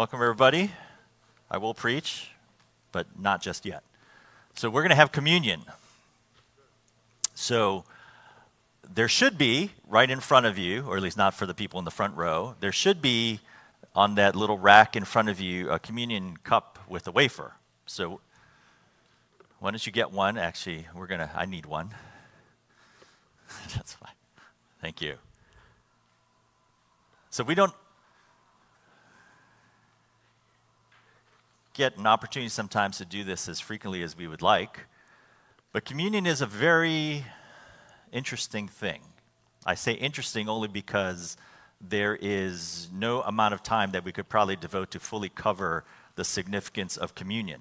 Welcome, everybody. I will preach, but not just yet. So, we're going to have communion. So, there should be right in front of you, or at least not for the people in the front row, there should be on that little rack in front of you a communion cup with a wafer. So, why don't you get one? Actually, we're going to, I need one. That's fine. Thank you. So, we don't get an opportunity sometimes to do this as frequently as we would like, but communion is a very interesting thing. I say interesting only because there is no amount of time that we could probably devote to fully cover the significance of communion.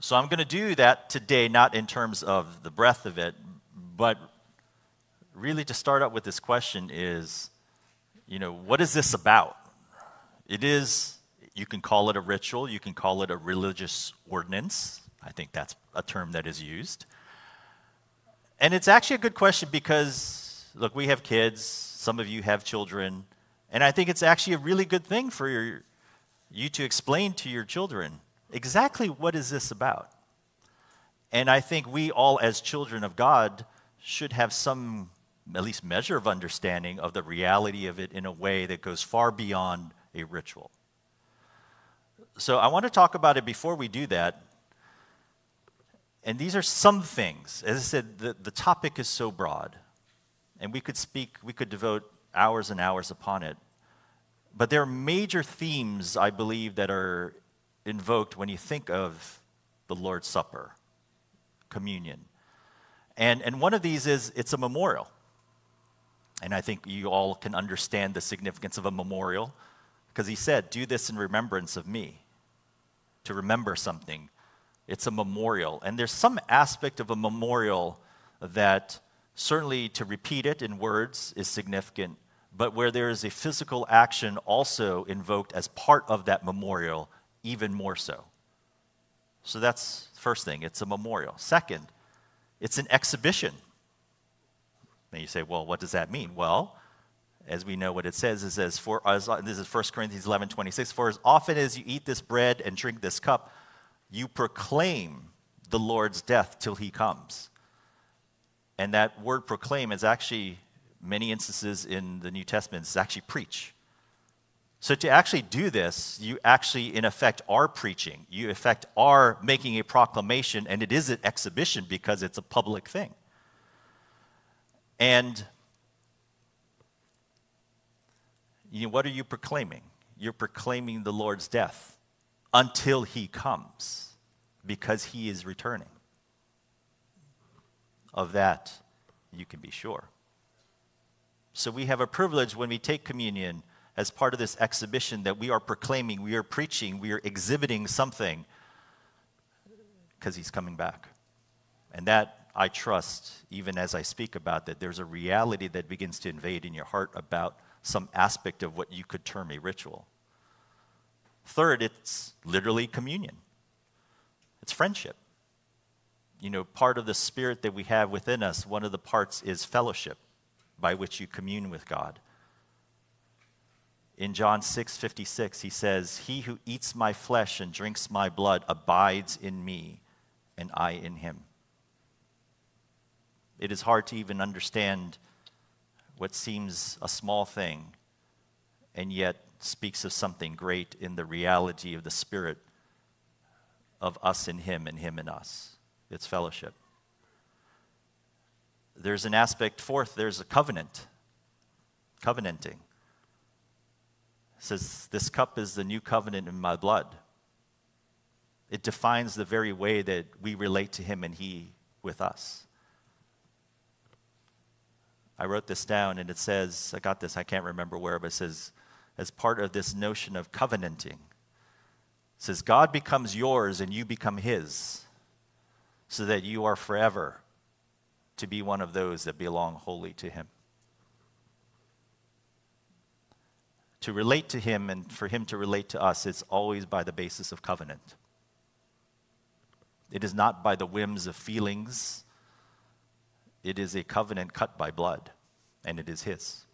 So I'm going to do that today, not in terms of the breadth of it, but really to start out with this question is, you know, what is this about? It is you can call it a ritual, you can call it a religious ordinance. I think that's a term that is used. And it's actually a good question because, look, we have kids, some of you have children, and I think it's actually a really good thing for your, you to explain to your children exactly what is this about. And I think we all, as children of God, should have some, at least measure of understanding of the reality of it in a way that goes far beyond a ritual. So I want to talk about it before we do that. And these are some things. As I said, the, the topic is so broad. And we could speak, we could devote hours and hours upon it. But there are major themes, I believe, that are invoked when you think of the Lord's Supper, communion. And, and one of these is it's a memorial. And I think you all can understand the significance of a memorial because he said, Do this in remembrance of me to remember something. It's a memorial. And there's some aspect of a memorial that certainly to repeat it in words is significant, but where there is a physical action also invoked as part of that memorial, even more so. So that's first thing, it's a memorial. Second, it's an exhibition. Now you say, well, what does that mean? Well, as we know what it says, it says, for as, this is 1 Corinthians 11, 26, for as often as you eat this bread and drink this cup, you proclaim the Lord's death till he comes. And that word proclaim is actually, many instances in the New Testament, is actually preach. So to actually do this, you actually, in effect, are preaching. You, in effect, are making a proclamation, and it is an exhibition because it's a public thing. And you what are you proclaiming? You're proclaiming the Lord's death until he comes because he is returning. Of that, you can be sure. So we have a privilege when we take communion as part of this exhibition that we are proclaiming, we are preaching, we are exhibiting something because he's coming back. And that I trust, even as I speak about that, there's a reality that begins to invade in your heart about some aspect of what you could term a ritual. Third, it's literally communion, it's friendship. You know, part of the spirit that we have within us, one of the parts is fellowship by which you commune with God. In John 6 56, he says, He who eats my flesh and drinks my blood abides in me, and I in him. It is hard to even understand what seems a small thing and yet speaks of something great in the reality of the Spirit of us in Him and Him in us. It's fellowship. There's an aspect, fourth, there's a covenant, covenanting. It says, This cup is the new covenant in my blood. It defines the very way that we relate to Him and He with us. I wrote this down and it says, I got this, I can't remember where, but it says, as part of this notion of covenanting, says, God becomes yours and you become his, so that you are forever to be one of those that belong wholly to him. To relate to him and for him to relate to us, it's always by the basis of covenant. It is not by the whims of feelings it is a covenant cut by blood, and it is His.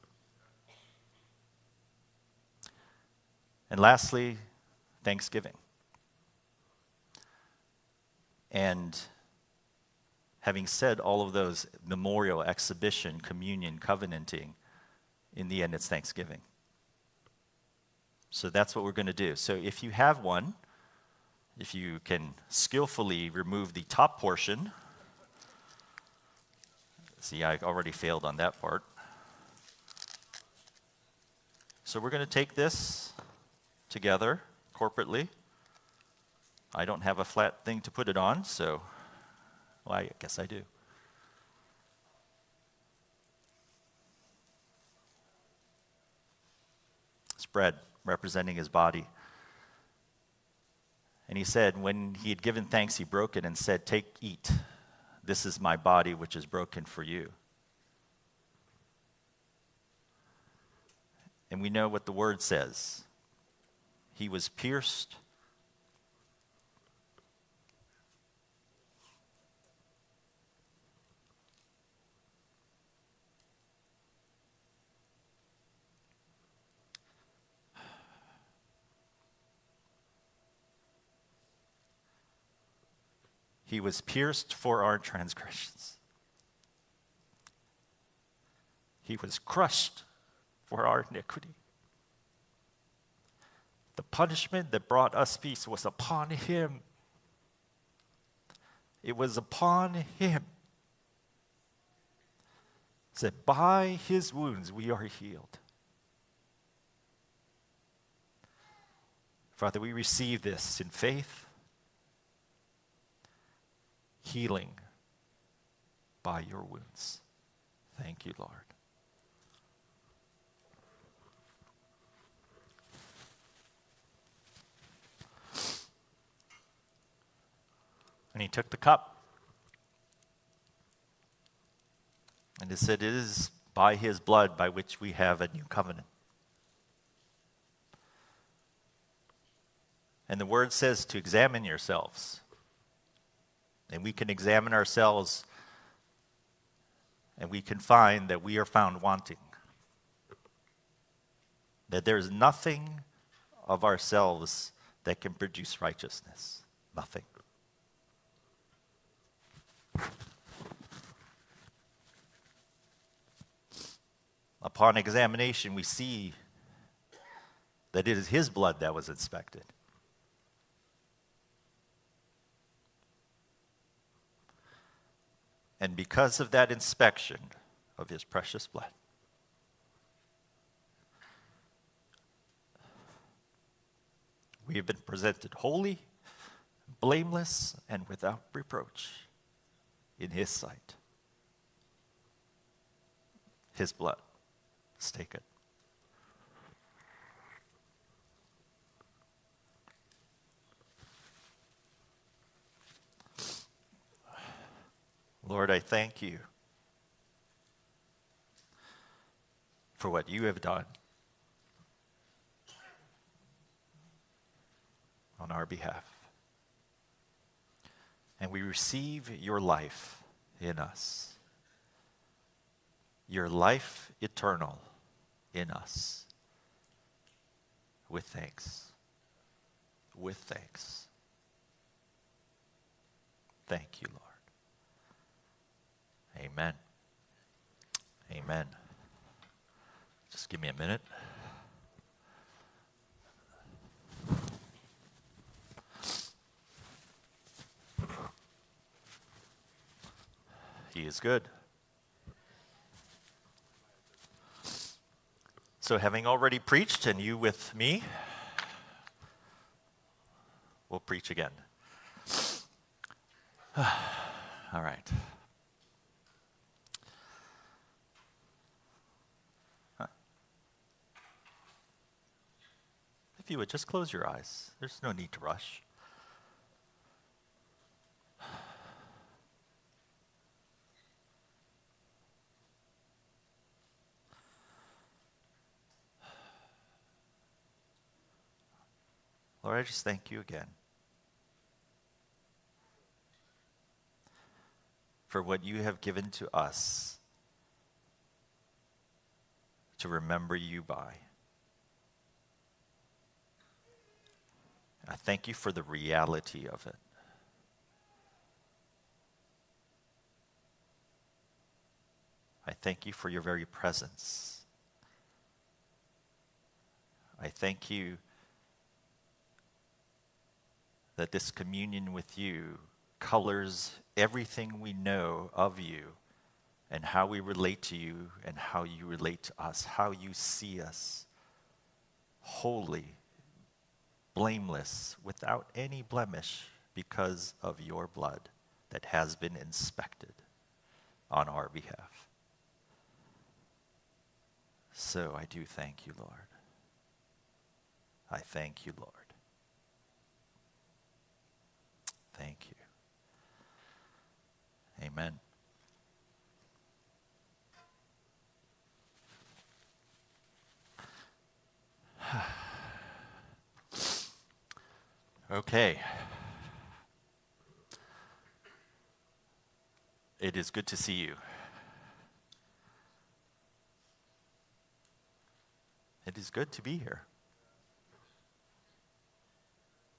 And lastly, thanksgiving. And having said all of those memorial, exhibition, communion, covenanting, in the end, it's thanksgiving. So that's what we're going to do. So if you have one, if you can skillfully remove the top portion, see, I already failed on that part. So we're going to take this together corporately. I don't have a flat thing to put it on, so well, I guess I do. Spread representing his body. And he said, when he had given thanks, he broke it and said, Take, eat. This is my body, which is broken for you. And we know what the word says. He was pierced He was pierced for our transgressions. He was crushed for our iniquity. The punishment that brought us peace was upon him. It was upon him. Said, By his wounds we are healed. Father, we receive this in faith healing by your wounds. Thank you, Lord. And he took the cup. And he said, It is by his blood by which we have a new covenant. And the word says to examine yourselves and we can examine ourselves and we can find that we are found wanting. That there is nothing of ourselves that can produce righteousness. Nothing. Upon examination, we see that it is His blood that was inspected. And because of that inspection of his precious blood, we have been presented holy, blameless, and without reproach in his sight. His blood. Let's take Lord, I thank you for what you have done on our behalf. And we receive your life in us, your life eternal in us, with thanks. With thanks. Thank you, Lord. Amen. Amen. Just give me a minute. He is good. So, having already preached, and you with me, we'll preach again. All right. You would just close your eyes. There's no need to rush. Lord, I just thank you again for what you have given to us to remember you by. I thank you for the reality of it. I thank you for your very presence. I thank you that this communion with you colors everything we know of you and how we relate to you and how you relate to us, how you see us holy, blameless, without any blemish because of your blood that has been inspected on our behalf. So I do thank you, Lord. I thank you, Lord. Thank you. Amen. okay. It is good to see you. It is good to be here.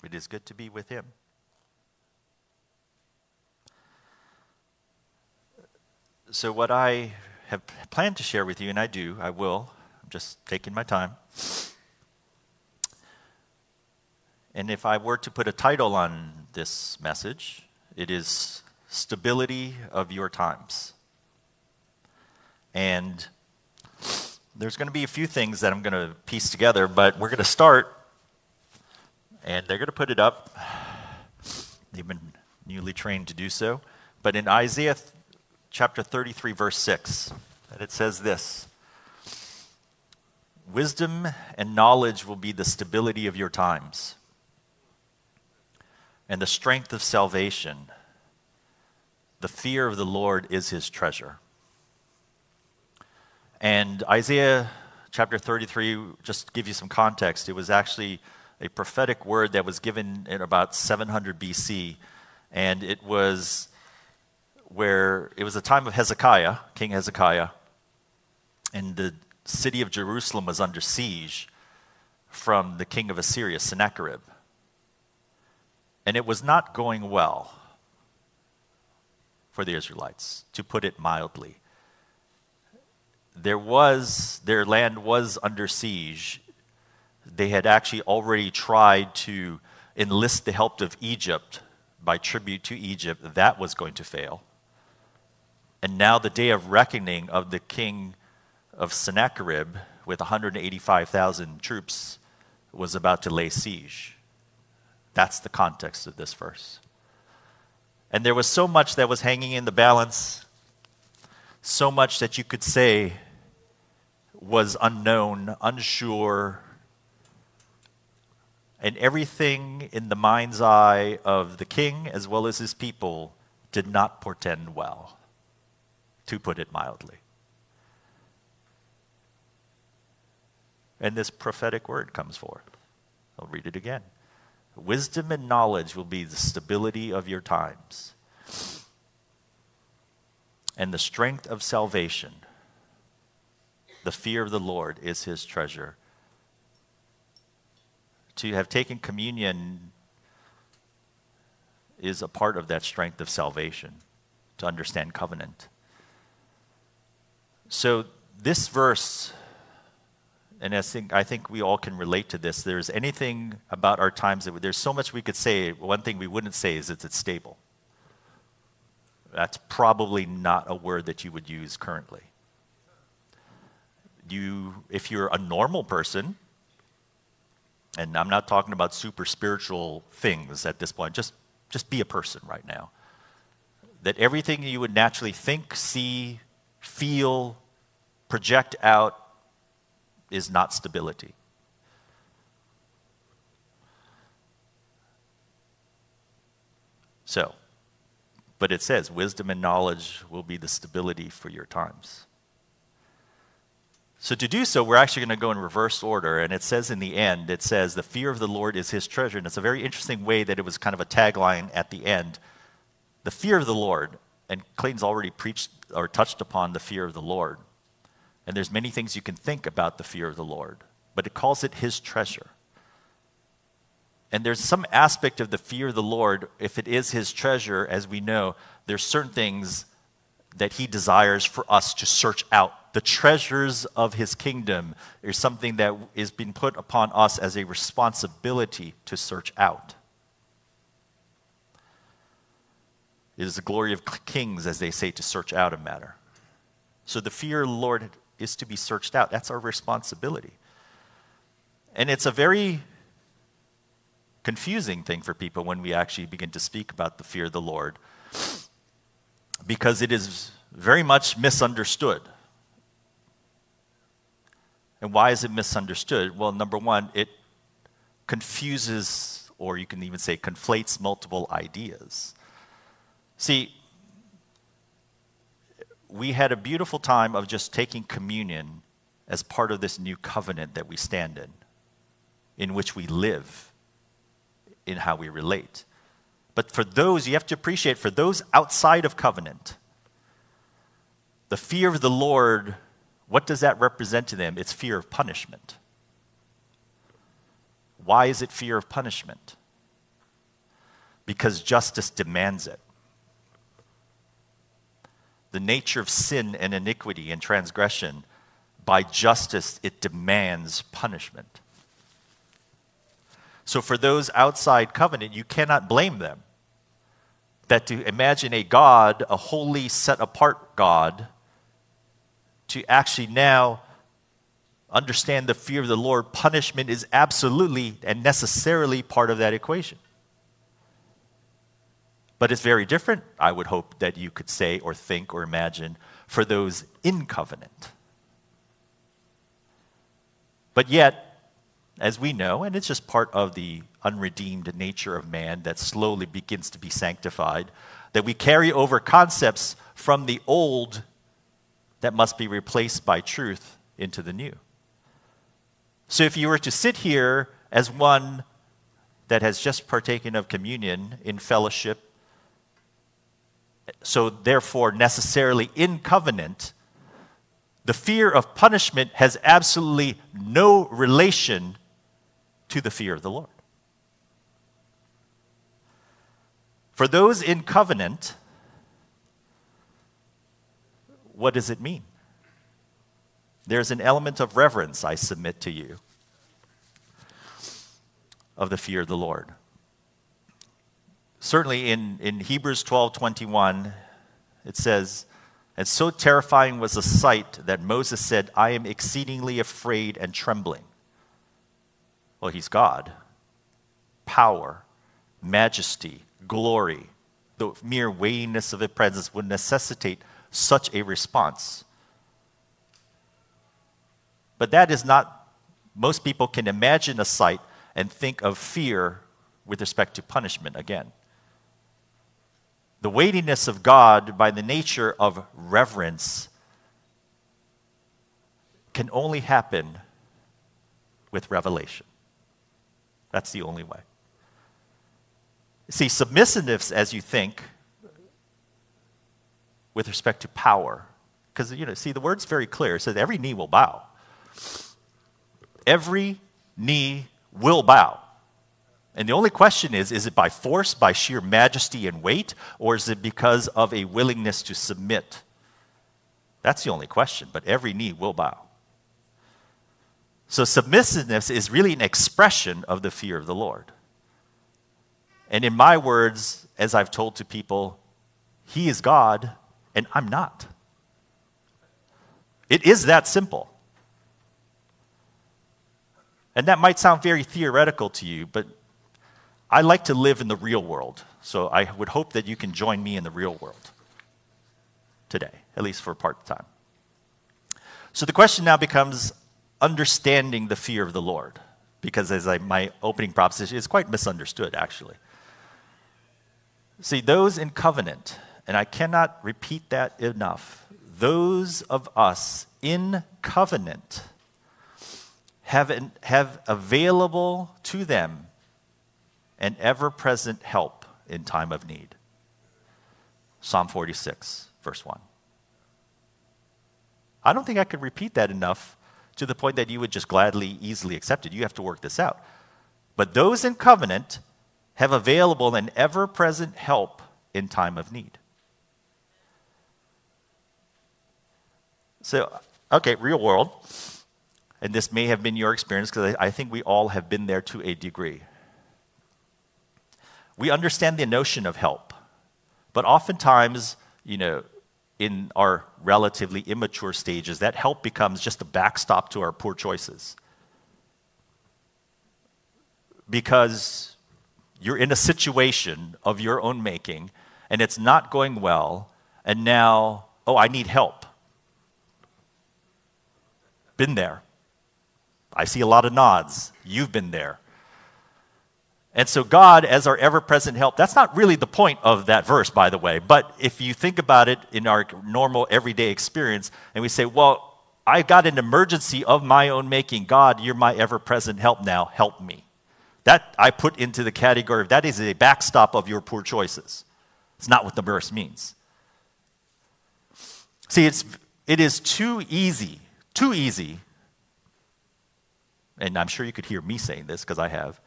It is good to be with Him. So, what I have planned to share with you, and I do, I will, I'm just taking my time. And if I were to put a title on this message, it is Stability of Your Times. And there's going to be a few things that I'm going to piece together, but we're going to start, and they're going to put it up. They've been newly trained to do so. But in Isaiah chapter 33, verse 6, and it says this Wisdom and knowledge will be the stability of your times and the strength of salvation. The fear of the Lord is his treasure. And Isaiah chapter 33, just to give you some context, it was actually a prophetic word that was given in about 700 BC. And it was where it was the time of Hezekiah, King Hezekiah, and the city of Jerusalem was under siege from the king of Assyria, Sennacherib. And it was not going well for the Israelites, to put it mildly. There was, their land was under siege. They had actually already tried to enlist the help of Egypt by tribute to Egypt. That was going to fail. And now the day of reckoning of the king of Sennacherib with 185,000 troops was about to lay siege. That's the context of this verse. And there was so much that was hanging in the balance, so much that you could say was unknown, unsure, and everything in the mind's eye of the king as well as his people did not portend well, to put it mildly. And this prophetic word comes forth. I'll read it again. Wisdom and knowledge will be the stability of your times. And the strength of salvation, the fear of the Lord, is his treasure. To have taken communion is a part of that strength of salvation, to understand covenant. So, this verse and I think, I think we all can relate to this. There's anything about our times that there's so much we could say. One thing we wouldn't say is that it's stable. That's probably not a word that you would use currently. You, if you're a normal person, and I'm not talking about super spiritual things at this point, just, just be a person right now. That everything you would naturally think, see, feel, project out is not stability. So, but it says wisdom and knowledge will be the stability for your times. So, to do so, we're actually going to go in reverse order. And it says in the end, it says, the fear of the Lord is his treasure. And it's a very interesting way that it was kind of a tagline at the end. The fear of the Lord. And Clayton's already preached or touched upon the fear of the Lord. And there's many things you can think about the fear of the Lord, but it calls it his treasure. And there's some aspect of the fear of the Lord, if it is his treasure, as we know, there's certain things that he desires for us to search out. The treasures of his kingdom is something that is being put upon us as a responsibility to search out. It is the glory of kings, as they say, to search out a matter. So the fear of the Lord is to be searched out. That's our responsibility. And it's a very confusing thing for people when we actually begin to speak about the fear of the Lord because it is very much misunderstood. And why is it misunderstood? Well, number one, it confuses, or you can even say conflates multiple ideas. See, we had a beautiful time of just taking communion as part of this new covenant that we stand in, in which we live, in how we relate. But for those, you have to appreciate, for those outside of covenant, the fear of the Lord, what does that represent to them? It's fear of punishment. Why is it fear of punishment? Because justice demands it. The nature of sin and iniquity and transgression, by justice, it demands punishment. So, for those outside covenant, you cannot blame them. That to imagine a God, a holy, set apart God, to actually now understand the fear of the Lord, punishment is absolutely and necessarily part of that equation. But it's very different, I would hope that you could say or think or imagine, for those in covenant. But yet, as we know, and it's just part of the unredeemed nature of man that slowly begins to be sanctified, that we carry over concepts from the old that must be replaced by truth into the new. So if you were to sit here as one that has just partaken of communion in fellowship, so therefore necessarily in covenant, the fear of punishment has absolutely no relation to the fear of the Lord. For those in covenant, what does it mean? There's an element of reverence, I submit to you, of the fear of the Lord. Certainly in, in Hebrews 12 21, it says, And so terrifying was the sight that Moses said, I am exceedingly afraid and trembling. Well, he's God. Power, majesty, glory, the mere weightiness of his presence would necessitate such a response. But that is not, most people can imagine a sight and think of fear with respect to punishment again. The weightiness of God, by the nature of reverence, can only happen with revelation. That's the only way. See, submissiveness, as you think, with respect to power. Because, you know, see, the word's very clear. It says every knee will bow. Every knee will bow. And the only question is is it by force, by sheer majesty and weight, or is it because of a willingness to submit? That's the only question, but every knee will bow. So, submissiveness is really an expression of the fear of the Lord. And in my words, as I've told to people, He is God, and I'm not. It is that simple. And that might sound very theoretical to you, but I like to live in the real world. So I would hope that you can join me in the real world today, at least for part of the time. So the question now becomes understanding the fear of the Lord, because as I, my opening proposition is quite misunderstood, actually. See, those in covenant, and I cannot repeat that enough. Those of us in covenant have, have available to them an ever present help in time of need. Psalm 46, verse 1. I don't think I could repeat that enough to the point that you would just gladly, easily accept it. You have to work this out. But those in covenant have available an ever present help in time of need. So, okay, real world. And this may have been your experience because I think we all have been there to a degree. We understand the notion of help, but oftentimes, you know, in our relatively immature stages, that help becomes just a backstop to our poor choices. Because you're in a situation of your own making and it's not going well, and now, oh, I need help. Been there. I see a lot of nods. You've been there. And so, God, as our ever present help, that's not really the point of that verse, by the way. But if you think about it in our normal everyday experience, and we say, well, I've got an emergency of my own making. God, you're my ever present help now. Help me. That I put into the category of that is a backstop of your poor choices. It's not what the verse means. See, it's, it is too easy, too easy, and I'm sure you could hear me saying this because I have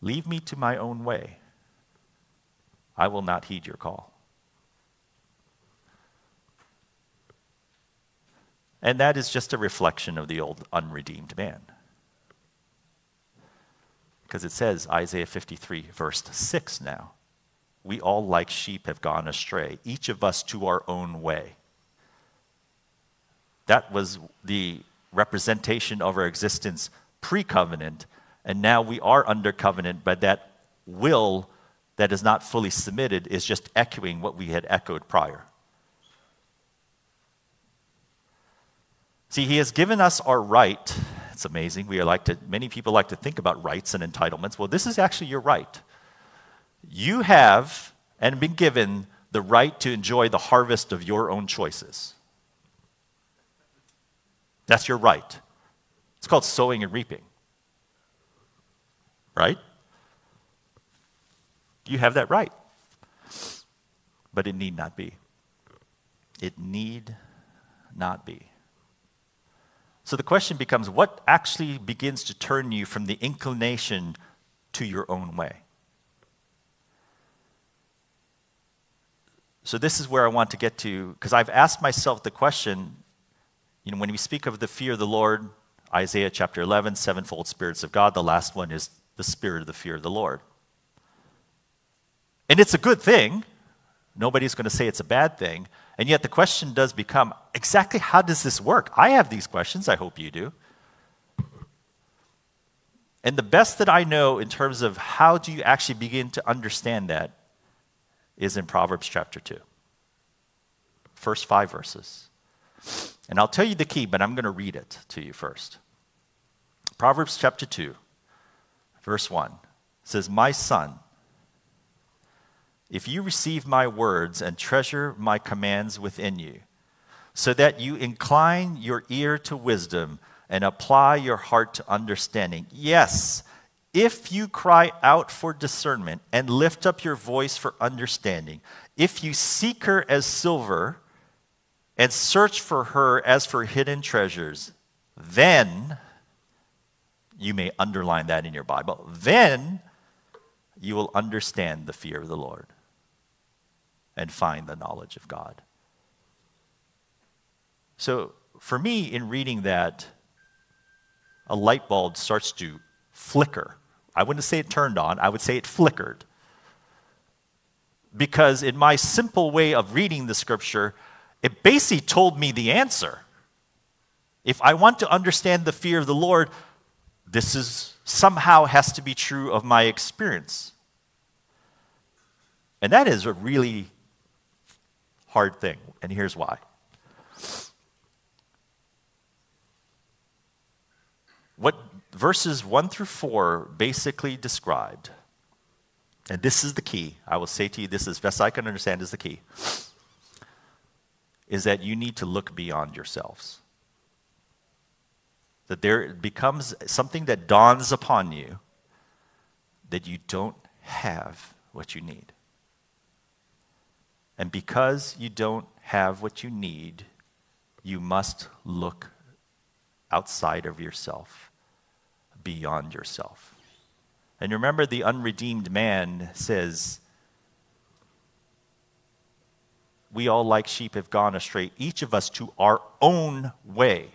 Leave me to my own way. I will not heed your call. And that is just a reflection of the old unredeemed man. Because it says, Isaiah 53, verse 6 now, we all like sheep have gone astray, each of us to our own way. That was the representation of our existence pre covenant and now we are under covenant, but that will that is not fully submitted is just echoing what we had echoed prior. See, he has given us our right. It's amazing. We are like to, many people like to think about rights and entitlements. Well, this is actually your right. You have and been given the right to enjoy the harvest of your own choices. That's your right. It's called sowing and reaping right? You have that right. But it need not be. It need not be. So the question becomes what actually begins to turn you from the inclination to your own way? So this is where I want to get to, because I've asked myself the question, you know, when we speak of the fear of the Lord, Isaiah chapter 11, sevenfold spirits of God, the last one is the spirit of the fear of the Lord. And it's a good thing. Nobody's going to say it's a bad thing. And yet the question does become exactly how does this work? I have these questions. I hope you do. And the best that I know in terms of how do you actually begin to understand that is in Proverbs chapter 2. First five verses. And I'll tell you the key, but I'm going to read it to you first. Proverbs chapter 2 verse 1 says, My son, if you receive my words and treasure my commands within you, so that you incline your ear to wisdom and apply your heart to understanding. Yes, if you cry out for discernment and lift up your voice for understanding, if you seek her as silver and search for her as for hidden treasures, then you may underline that in your Bible. Then you will understand the fear of the Lord and find the knowledge of God. So, for me, in reading that, a light bulb starts to flicker. I wouldn't say it turned on, I would say it flickered. Because, in my simple way of reading the scripture, it basically told me the answer. If I want to understand the fear of the Lord, this is somehow has to be true of my experience. And that is a really hard thing, and here's why. What verses 1 through 4 basically described, and this is the key, I will say to you this as best I can understand is the key, is that you need to look beyond yourselves that there becomes something that dawns upon you that you don't have what you need. And because you don't have what you need, you must look outside of yourself beyond yourself. And remember, the unredeemed man says, We all, like sheep, have gone astray, each of us to our own way.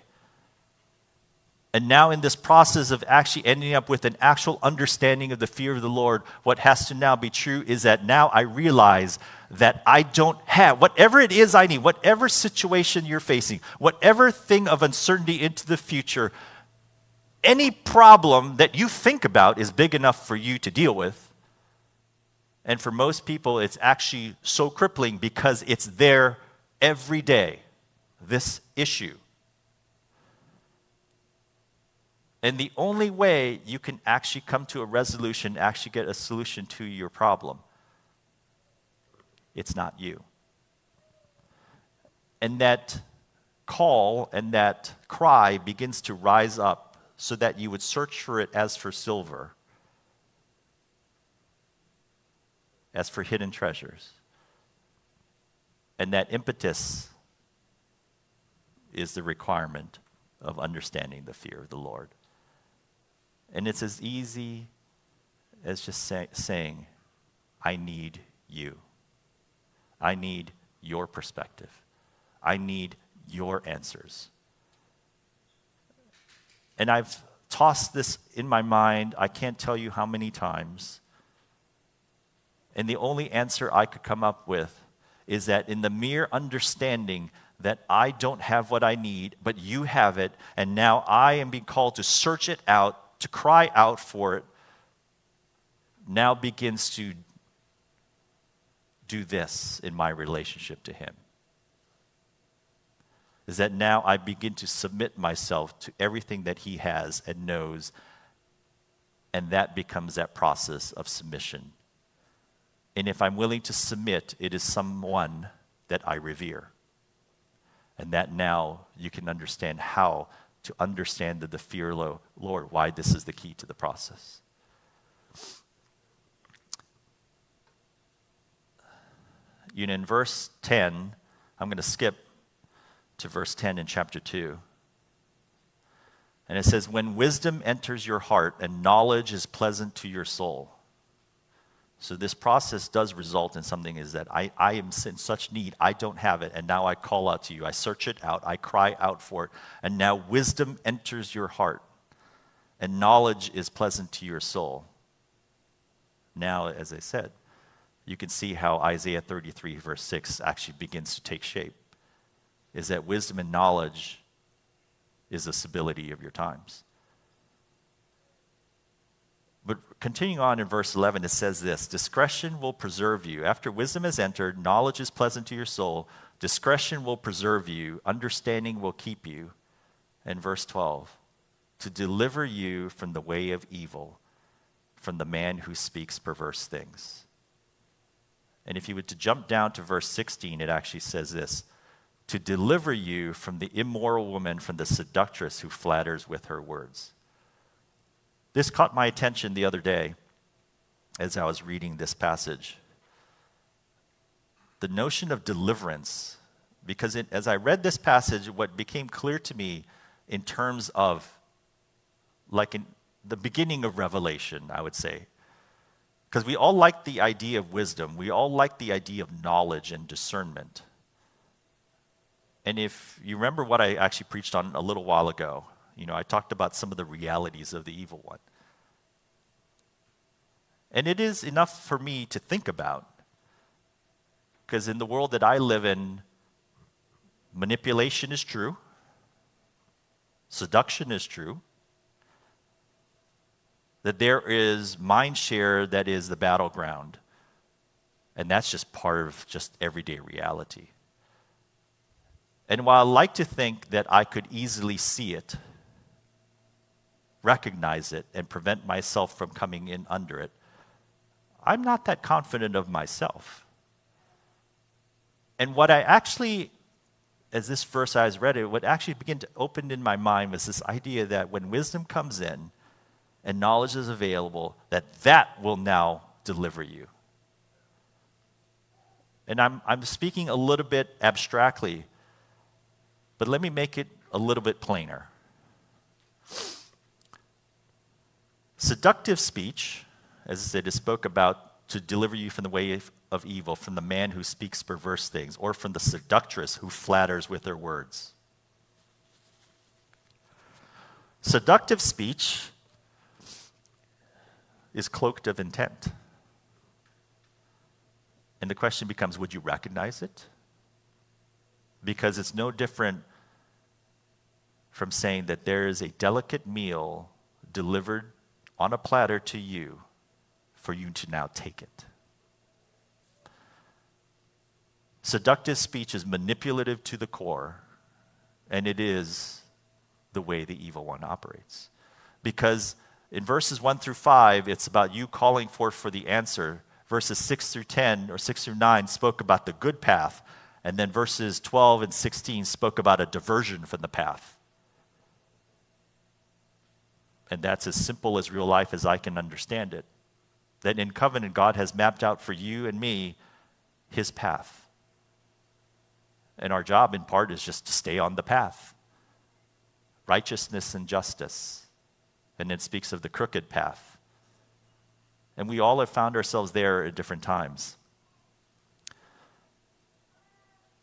And now, in this process of actually ending up with an actual understanding of the fear of the Lord, what has to now be true is that now I realize that I don't have whatever it is I need, whatever situation you're facing, whatever thing of uncertainty into the future, any problem that you think about is big enough for you to deal with. And for most people, it's actually so crippling because it's there every day, this issue. And the only way you can actually come to a resolution, actually get a solution to your problem, it's not you. And that call and that cry begins to rise up so that you would search for it as for silver, as for hidden treasures. And that impetus is the requirement of understanding the fear of the Lord. And it's as easy as just say, saying, I need you. I need your perspective. I need your answers. And I've tossed this in my mind, I can't tell you how many times. And the only answer I could come up with is that in the mere understanding that I don't have what I need, but you have it, and now I am being called to search it out to cry out for it, now begins to do this in my relationship to Him. Is that now I begin to submit myself to everything that He has and knows, and that becomes that process of submission. And if I'm willing to submit, it is someone that I revere. And that now you can understand how to understand the, the fear Lord, why this is the key to the process. You know, in verse 10, I'm going to skip to verse 10 in chapter 2. And it says, When wisdom enters your heart and knowledge is pleasant to your soul. So this process does result in something is that I, I am in such need, I don't have it, and now I call out to you. I search it out, I cry out for it, and now wisdom enters your heart, and knowledge is pleasant to your soul. Now, as I said, you can see how Isaiah 33, verse 6, actually begins to take shape. Is that wisdom and knowledge is the stability of your times. But continuing on in verse 11, it says this Discretion will preserve you. After wisdom has entered, knowledge is pleasant to your soul. Discretion will preserve you, understanding will keep you. And verse 12, to deliver you from the way of evil, from the man who speaks perverse things. And if you were to jump down to verse 16, it actually says this to deliver you from the immoral woman, from the seductress who flatters with her words. This caught my attention the other day as I was reading this passage. The notion of deliverance, because it, as I read this passage, what became clear to me in terms of like in the beginning of Revelation, I would say, because we all like the idea of wisdom, we all like the idea of knowledge and discernment. And if you remember what I actually preached on a little while ago, you know, I talked about some of the realities of the evil one. And it is enough for me to think about. Because in the world that I live in, manipulation is true, seduction is true, that there is mind share that is the battleground. And that's just part of just everyday reality. And while I like to think that I could easily see it, recognize it, and prevent myself from coming in under it, I'm not that confident of myself. And what I actually, as this verse I was read it, what actually began to open in my mind was this idea that when wisdom comes in and knowledge is available, that that will now deliver you. And I'm, I'm speaking a little bit abstractly, but let me make it a little bit plainer. Seductive speech, as I said, is spoke about to deliver you from the way of, of evil, from the man who speaks perverse things, or from the seductress who flatters with her words. Seductive speech is cloaked of intent. And the question becomes would you recognize it? Because it's no different from saying that there is a delicate meal delivered on a platter to you for you to now take it. Seductive speech is manipulative to the core, and it is the way the evil one operates. Because in verses 1 through 5, it's about you calling forth for the answer. Verses 6 through 10 or 6 through 9 spoke about the good path. And then verses 12 and 16 spoke about a diversion from the path. And that's as simple as real life as I can understand it. That in covenant, God has mapped out for you and me his path. And our job, in part, is just to stay on the path righteousness and justice. And it speaks of the crooked path. And we all have found ourselves there at different times.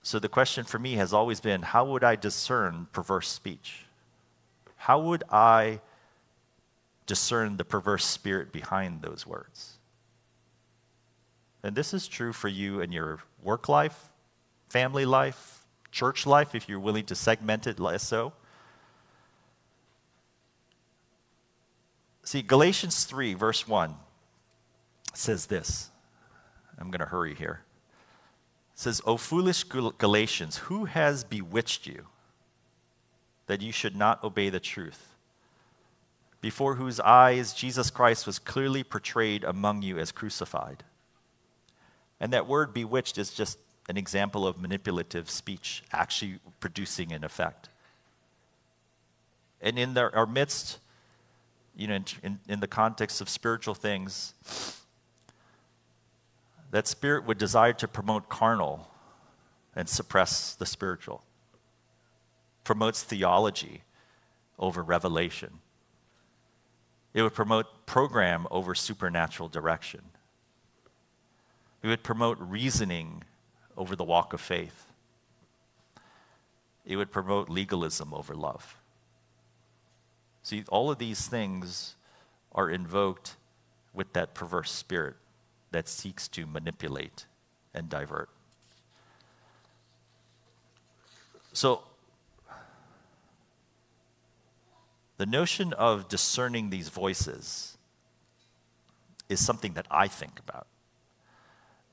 So the question for me has always been how would I discern perverse speech? How would I discern the perverse spirit behind those words? And this is true for you in your work life, family life, church life, if you're willing to segment it less so. See, Galatians 3, verse 1 says this. I'm going to hurry here. It says, O foolish Galatians, who has bewitched you that you should not obey the truth? Before whose eyes Jesus Christ was clearly portrayed among you as crucified. And that word bewitched is just an example of manipulative speech actually producing an effect. And in the, our midst, you know, in, in, in the context of spiritual things, that spirit would desire to promote carnal and suppress the spiritual, promotes theology over revelation. It would promote program over supernatural direction. It would promote reasoning over the walk of faith. It would promote legalism over love. See, all of these things are invoked with that perverse spirit that seeks to manipulate and divert. So, the notion of discerning these voices is something that I think about.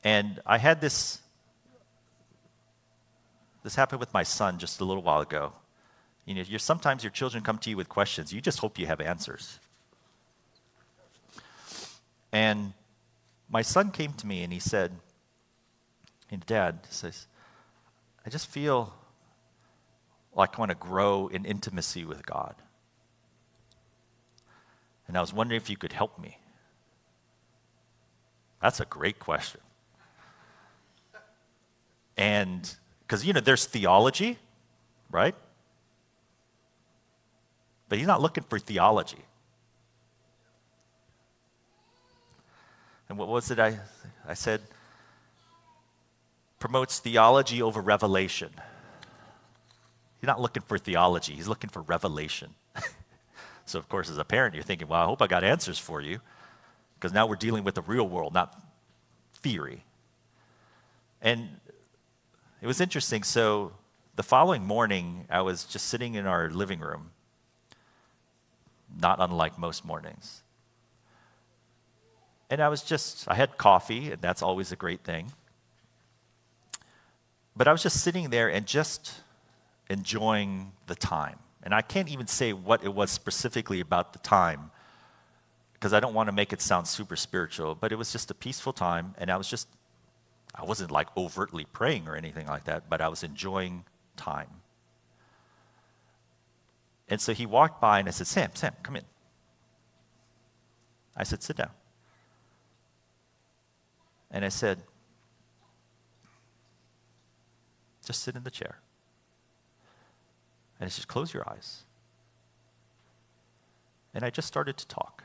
And I had this this happened with my son just a little while ago. You know, sometimes your children come to you with questions. You just hope you have answers. And my son came to me and he said, and Dad says, I just feel like I want to grow in intimacy with God. And I was wondering if you could help me. That's a great question. And because, you know, there's theology, right? But he's not looking for theology. And what was it I, I said? Promotes theology over revelation. He's not looking for theology, he's looking for revelation. so, of course, as a parent, you're thinking, well, I hope I got answers for you, because now we're dealing with the real world, not theory. And it was interesting. So, the following morning, I was just sitting in our living room, not unlike most mornings. And I was just, I had coffee, and that's always a great thing. But I was just sitting there and just enjoying the time. And I can't even say what it was specifically about the time because I don't want to make it sound super spiritual, but it was just a peaceful time. And I was just, I wasn't like overtly praying or anything like that, but I was enjoying time. And so he walked by and I said, Sam, Sam, come in. I said, sit down. And I said, just sit in the chair. And he just close your eyes. And I just started to talk.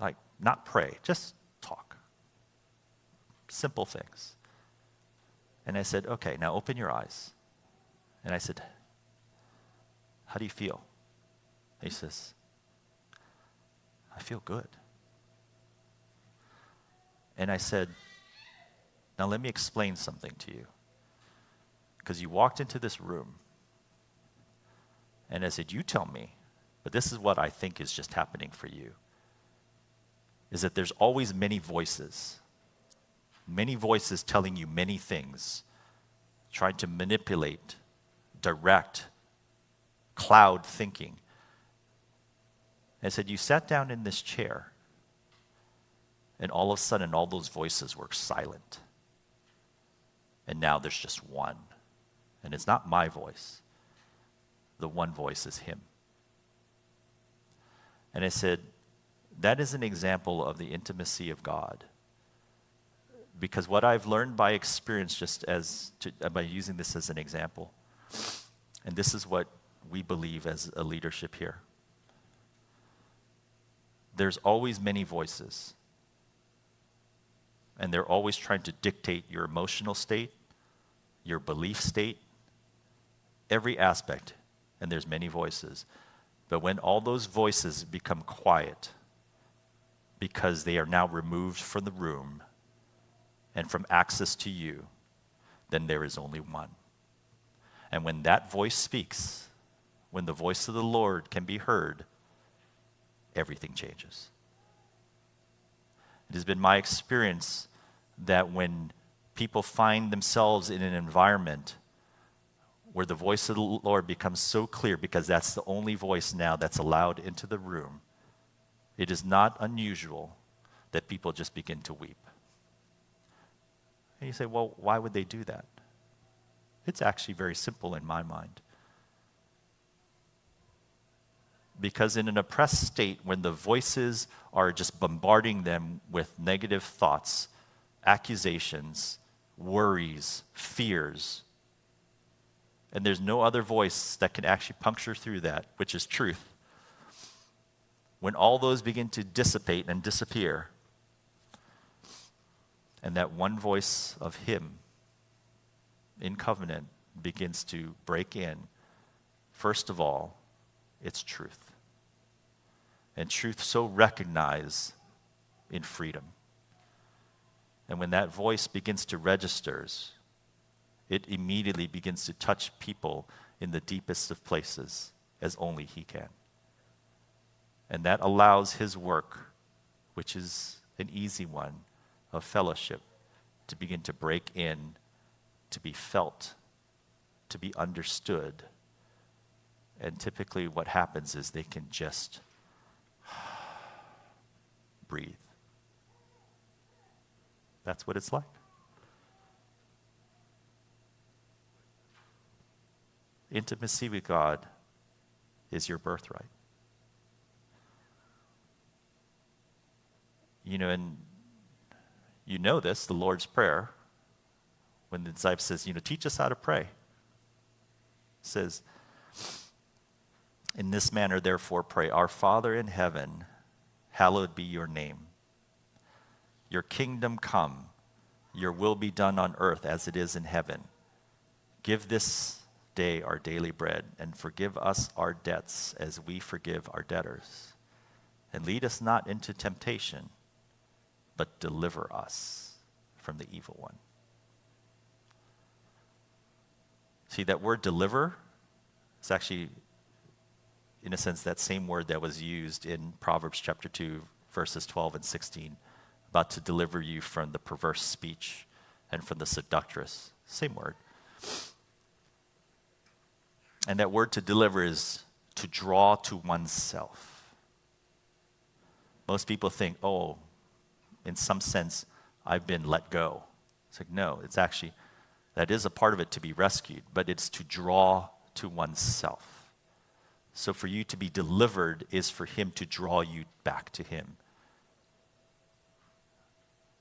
Like, not pray, just talk. Simple things. And I said, Okay, now open your eyes. And I said, How do you feel? he says, I feel good. And I said, Now let me explain something to you. Because you walked into this room, and I said, You tell me, but this is what I think is just happening for you. Is that there's always many voices, many voices telling you many things, trying to manipulate, direct, cloud thinking. I said, You sat down in this chair and all of a sudden, all those voices were silent. And now there's just one. And it's not my voice, the one voice is Him. And I said, that is an example of the intimacy of God. Because what I've learned by experience, just as to, by using this as an example, and this is what we believe as a leadership here. There's always many voices and they're always trying to dictate your emotional state, your belief state, every aspect. And there's many voices. But when all those voices become quiet, because they are now removed from the room and from access to you, then there is only one. And when that voice speaks, when the voice of the Lord can be heard, everything changes. It has been my experience that when people find themselves in an environment where the voice of the Lord becomes so clear because that's the only voice now that's allowed into the room, it is not unusual that people just begin to weep. And you say, well, why would they do that? It's actually very simple in my mind. Because in an oppressed state, when the voices are just bombarding them with negative thoughts, accusations, worries, fears, and there's no other voice that can actually puncture through that, which is truth. When all those begin to dissipate and disappear, and that one voice of Him in covenant begins to break in, first of all, it's truth. And truth so recognized in freedom. And when that voice begins to register, it immediately begins to touch people in the deepest of places as only He can. And that allows His work, which is an easy one, of fellowship, to begin to break in, to be felt, to be understood and typically, what happens is they can just breathe. That's what it's like. Intimacy with God is your birthright. You know, and you know this, the Lord's Prayer, when the disciple says, you know, teach us how to pray. says, in this manner, therefore, pray Our Father in heaven, hallowed be your name. Your kingdom come, your will be done on earth as it is in heaven. Give this day our daily bread, and forgive us our debts as we forgive our debtors. And lead us not into temptation, but deliver us from the evil one. See, that word deliver is actually in a sense, that same word that was used in Proverbs chapter 2, verses 12 and 16, about to deliver you from the perverse speech and from the seductress. Same word. And that word to deliver is to draw to oneself. Most people think, oh, in some sense, I've been let go. It's like, no, it's actually, that is a part of it to be rescued, but it's to draw to oneself. So for you to be delivered is for Him to draw you back to Him.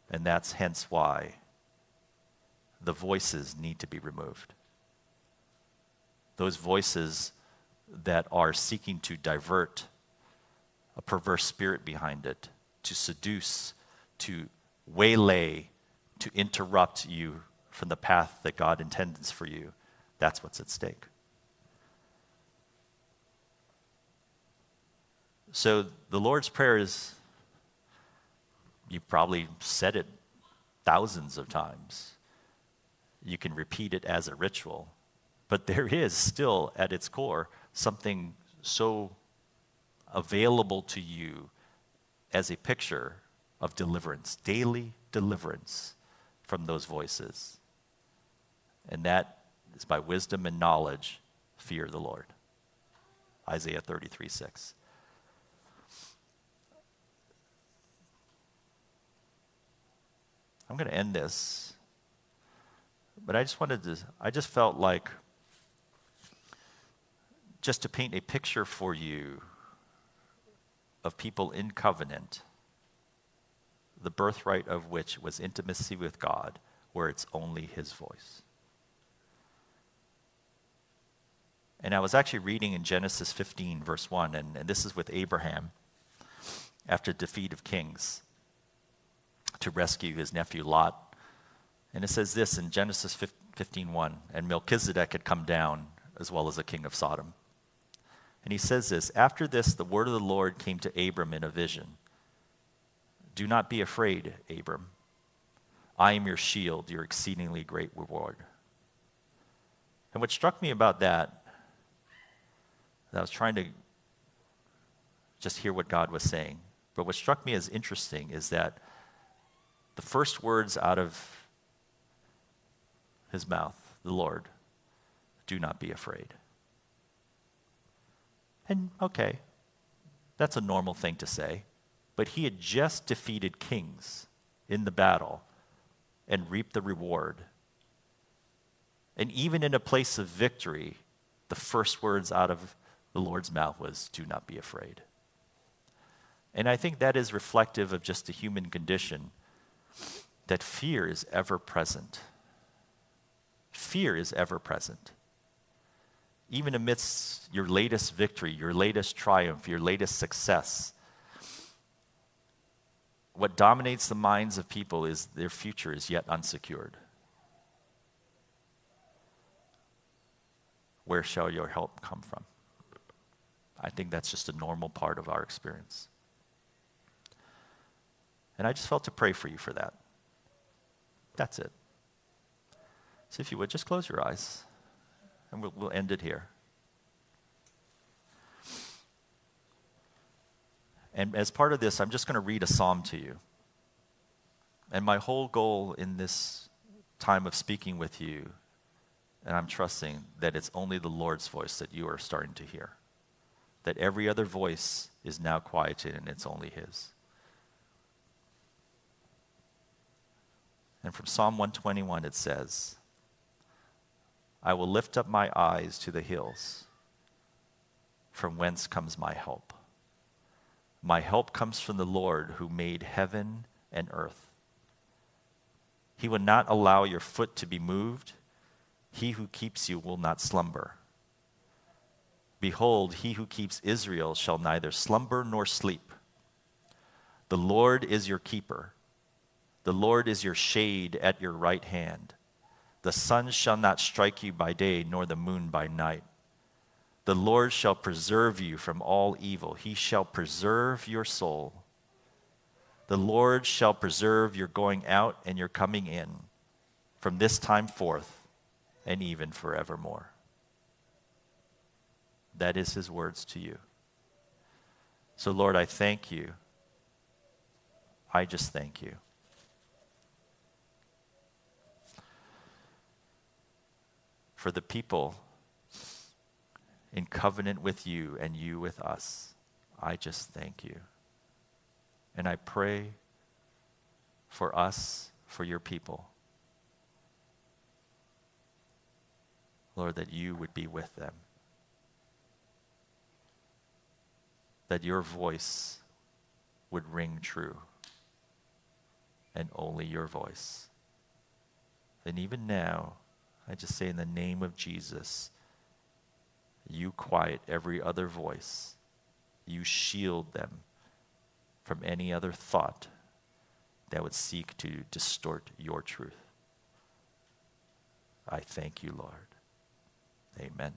And that's hence why the voices need to be removed. Those voices that are seeking to divert a perverse spirit behind it to seduce, to waylay, to interrupt you from the path that God intends for you. That's what's at stake. So the Lord's Prayer is, you've probably said it thousands of times. You can repeat it as a ritual, but there is still at its core something so available to you as a picture of deliverance, daily deliverance from those voices. And that is by wisdom and knowledge, fear the Lord. Isaiah 33 6. I'm going to end this, but I just wanted to, I just felt like just to paint a picture for you of people in covenant, the birthright of which was intimacy with God, where it's only His voice. And I was actually reading in Genesis 15, verse 1, and, and this is with Abraham after defeat of kings to rescue his nephew Lot. And it says this in Genesis 15:1, and Melchizedek had come down as well as the king of Sodom. And he says this, after this the word of the Lord came to Abram in a vision. Do not be afraid, Abram. I am your shield, your exceedingly great reward. And what struck me about that, that I was trying to just hear what God was saying, but what struck me as interesting is that the first words out of his mouth, the Lord, do not be afraid. And okay, that's a normal thing to say, but he had just defeated kings in the battle and reaped the reward. And even in a place of victory, the first words out of the Lord's mouth was, Do not be afraid. And I think that is reflective of just the human condition that fear is ever present. Fear is ever present. Even amidst your latest victory, your latest triumph, your latest success, what dominates the minds of people is their future is yet unsecured. Where shall your help come from? I think that's just a normal part of our experience. And I just felt to pray for you for that. That's it. So if you would, just close your eyes, and we'll, we'll end it here. And as part of this, I'm just going to read a psalm to you. And my whole goal in this time of speaking with you, and I'm trusting that it's only the Lord's voice that you are starting to hear, that every other voice is now quieted and it's only His. And from Psalm 121, it says, I will lift up my eyes to the hills, from whence comes my help. My help comes from the Lord who made heaven and earth. He will not allow your foot to be moved. He who keeps you will not slumber. Behold, he who keeps Israel shall neither slumber nor sleep. The Lord is your keeper. The Lord is your shade at your right hand. The sun shall not strike you by day, nor the moon by night. The Lord shall preserve you from all evil. He shall preserve your soul. The Lord shall preserve your going out and your coming in from this time forth and even forevermore. That is his words to you. So, Lord, I thank you. I just thank you. For the people in covenant with you and you with us. I just thank you. And I pray for us, for your people. Lord, that you would be with them. That your voice would ring true. And only your voice. And even now, I just say, in the name of Jesus, you quiet every other voice. You shield them from any other thought that would seek to distort your truth. I thank you, Lord. Amen.